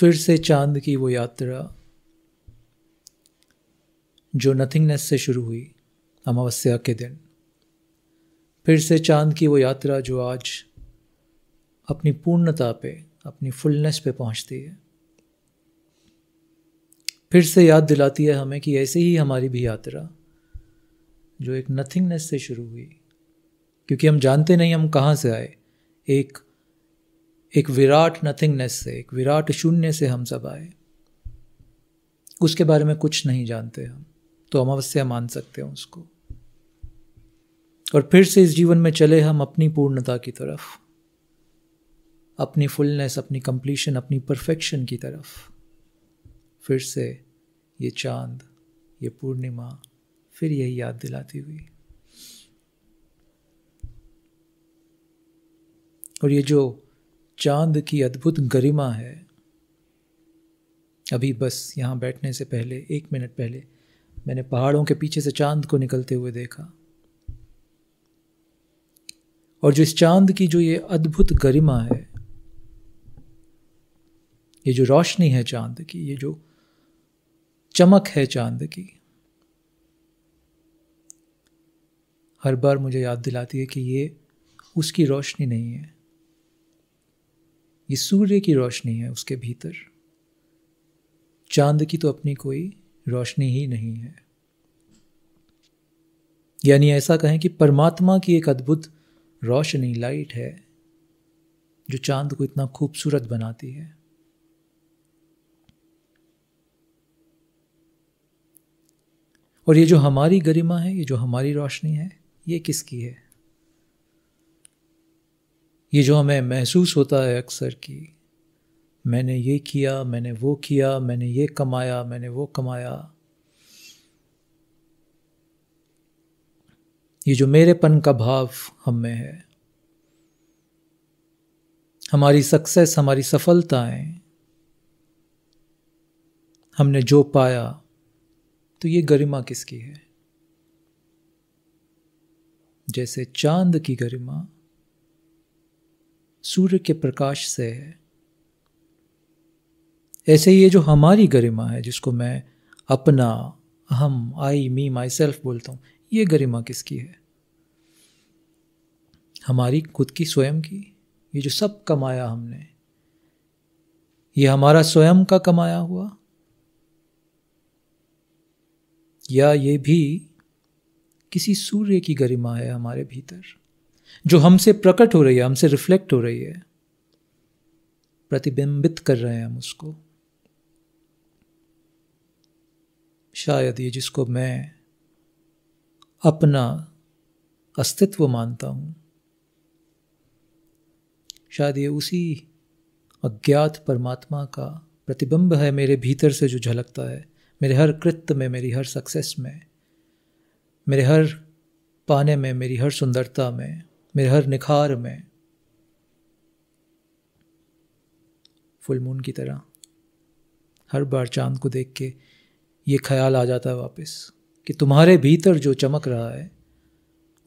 फिर से चाँद की वो यात्रा, जो नथिंगनेस से शुरू हुई, अमावस्या के दिन। फिर से चाँद की वो यात्रा, जो आज अपनी पूर्णता पे, अपनी फुलनेस पे पहुँचती है। फिर से याद दिलाती है हमें कि ऐसे ही हमारी भी यात्रा, जो एक नथिंगनेस से शुरू हुई। क्योंकि हम जानते नहीं हम कहाँ से आए, एक एक विराट नथिंगनेस से, एक विराट शून्य से हम सब आए। उसके बारे में कुछ नहीं जानते हम तो अमावस्या मान सकते हैं उसको। और फिर से इस जीवन में चले हम अपनी पूर्णता की तरफ़, अपनी फुलनेस अपनी कंप्लीशन अपनी परफेक्शन की तरफ़। फिर से ये चाँद, ये पूर्णिमा, फिर यही याद दिलाती हुई। और ये जो चाँद की अद्भुत गरिमा है। अभी बस यहाँ बैठने से पहले, एक मिनट पहले, मैंने पहाड़ों के पीछे से चाँद को निकलते हुए देखा। और जो इस चाँद की जो ये अद्भुत गरिमा है, ये जो रोशनी है चाँद की, ये जो चमक है चाँद की, हर बार मुझे याद दिलाती है कि ये उसकी रोशनी नहीं है। ये सूर्य की रोशनी है उसके भीतर। चाँद की तो अपनी कोई रोशनी ही नहीं है। यानी ऐसा कहें कि परमात्मा की एक अद्भुत रोशनी, लाइट है, जो चाँद को इतना खूबसूरत बनाती है। और ये जो हमारी गरिमा है, ये जो हमारी रोशनी है, ये किसकी है? ये जो हमें महसूस होता है अक्सर कि मैंने ये किया, मैंने वो किया, मैंने ये कमाया, मैंने वो कमाया। ये जो मेरेपन का भाव हम में है, हमारी सक्सेस हमारी सफलताएँ, हमने जो पाया तो ये गरिमा किसकी है? जैसे चाँद की गरिमा सूर्य के प्रकाश से है। ऐसे ये जो हमारी गरिमा है, जिसको मैं अपना, हम आई मी माई सेल्फ बोलता हूँ, ये गरिमा किसकी है? हमारी खुद की, स्वयं की। ये जो सब कमाया हमने, ये हमारा स्वयं का कमाया हुआ। या ये भी किसी सूर्य की गरिमा है हमारे भीतर? जो हमसे प्रकट हो रही है, हमसे रिफ्लेक्ट हो रही है, प्रतिबिंबित कर रहे हैं हम उसको। शायद ये जिसको मैं अपना अस्तित्व मानता हूँ, शायद ये उसी अज्ञात परमात्मा का प्रतिबिंब है मेरे भीतर से जो झलकता है, मेरे हर कृत्य में, मेरी हर सक्सेस में, मेरे हर पाने में, मेरी हर सुंदरता में। मेरे हर निखार में फुल मून की तरह हर बार चाँद को देख के ये ख्याल आ जाता है वापस कि तुम्हारे भीतर जो चमक रहा है,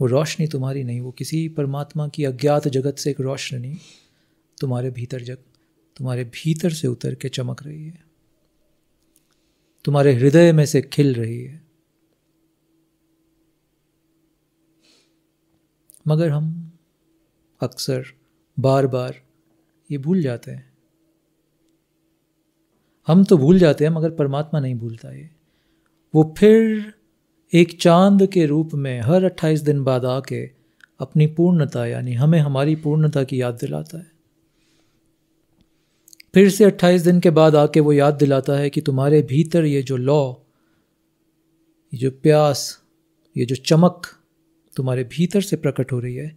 वो रोशनी तुम्हारी नहीं, वो किसी परमात्मा की अज्ञात जगत से एक रोशनी तुम्हारे भीतर जग, तुम्हारे भीतर से उतर के चमक रही है। तुम्हारे हृदय में से खिल रही है। मगर हम अक्सर बार बार ये भूल जाते हैं। हम तो भूल जाते हैं, मगर परमात्मा नहीं भूलता ये। वो फिर एक चाँद के रूप में हर अट्ठाईस दिन बाद आके अपनी पूर्णता, यानी हमें हमारी पूर्णता की याद दिलाता है। फिर से अट्ठाईस दिन के बाद आके वो याद दिलाता है कि तुम्हारे भीतर ये जो लॉ, ये जो प्यास, ये जो चमक तुम्हारे भीतर से प्रकट हो रही है,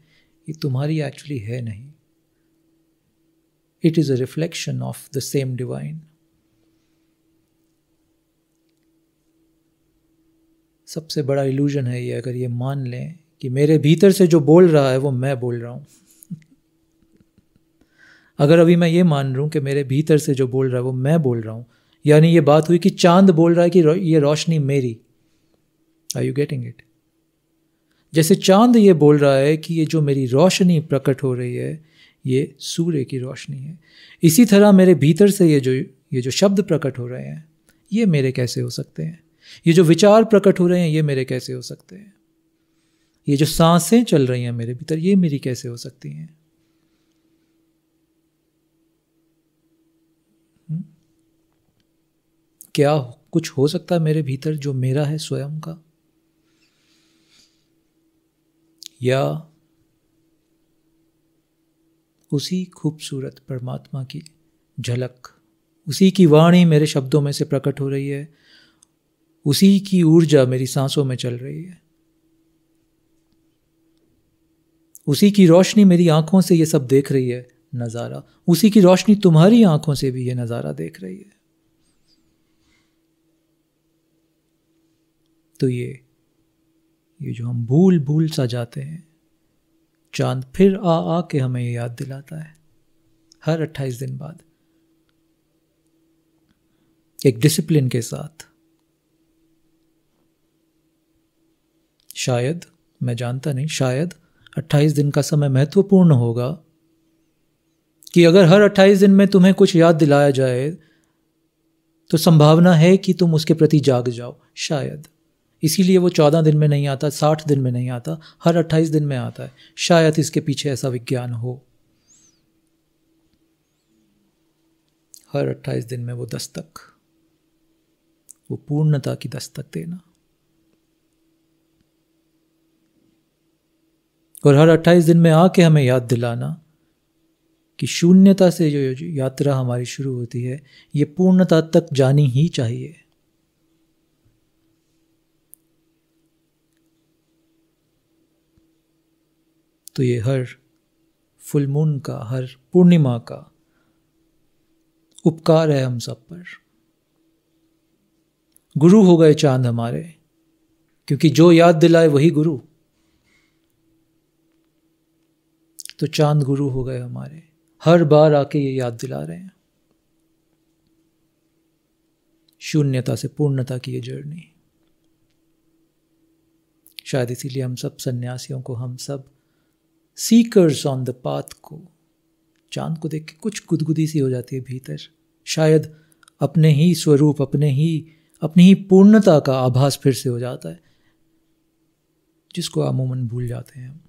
ये तुम्हारी एक्चुअली है नहीं। It is a reflection of the same divine सबसे बड़ा इल्यूजन है ये, अगर ये मान लें कि मेरे भीतर से जो बोल रहा है वो मैं बोल रहा हूँ। अगर अभी मैं ये मान रहा हूँ कि मेरे भीतर से जो बोल रहा है वो मैं बोल रहा हूँ, यानी ये बात हुई कि चाँद बोल रहा है कि ये रोशनी मेरी। आर यू गेटिंग इट जैसे चाँद ये बोल रहा है कि ये जो मेरी रोशनी प्रकट हो रही है, ये सूर्य की रोशनी है। इसी तरह मेरे भीतर से ये जो ये जो शब्द प्रकट हो रहे हैं, ये मेरे कैसे हो सकते हैं? ये जो विचार प्रकट हो रहे हैं, ये मेरे कैसे हो सकते हैं? ये जो साँसें चल रही हैं मेरे भीतर, ये मेरी कैसे हो सकती हैं? हम्म? क्या कुछ हो सकता है मेरे भीतर जो मेरा है स्वयं का? या उसी खूबसूरत परमात्मा की झलक, उसी की वाणी मेरे शब्दों में से प्रकट हो रही है, उसी की ऊर्जा मेरी सांसों में चल रही है। उसी की रोशनी मेरी आँखों से ये सब देख रही है, नज़ारा। उसी की रोशनी तुम्हारी आँखों से भी ये नज़ारा देख रही है। तो ये ये जो हम भूल भूल सा जाते हैं, चाँद फिर आ आ के हमें ये याद दिलाता है, हर अट्ठाईस दिन बाद। एक डिसिप्लिन के साथ। शायद, मैं जानता नहीं, शायद 28 दिन का समय महत्वपूर्ण होगा कि अगर हर 28 दिन में तुम्हें कुछ याद दिलाया जाए तो संभावना है कि तुम उसके प्रति जाग जाओ, शायद। इसीलिए वो चौदह दिन में नहीं आता, साठ दिन में नहीं आता, हर अट्ठाईस दिन में आता है। शायद इसके पीछे ऐसा विज्ञान हो। हर अट्ठाईस दिन में वो दस्तक, वो पूर्णता की दस्तक देना। और हर अट्ठाईस दिन में आके हमें याद दिलाना कि शून्यता से जो यात्रा हमारी शुरू होती है, ये पूर्णता तक जानी ही चाहिए। तो ये हर फुल मून का, हर पूर्णिमा का उपकार है हम सब पर। गुरु हो गए चाँद हमारे, क्योंकि जो याद दिलाए वही गुरु। तो चाँद गुरु हो गए हमारे, हर बार आके ये याद दिला रहे हैं। शून्यता से पूर्णता की ये जर्नी। शायद इसीलिए हम सब सन्यासियों को हम सब सीकर्स ऑन द पाथ को। चाँद को देख के कुछ गुदगुदी सी हो जाती है भीतर। शायद अपने ही स्वरूप, अपने ही, अपनी ही पूर्णता का आभास फिर से हो जाता है, जिसको अमूमन भूल जाते हैं हम।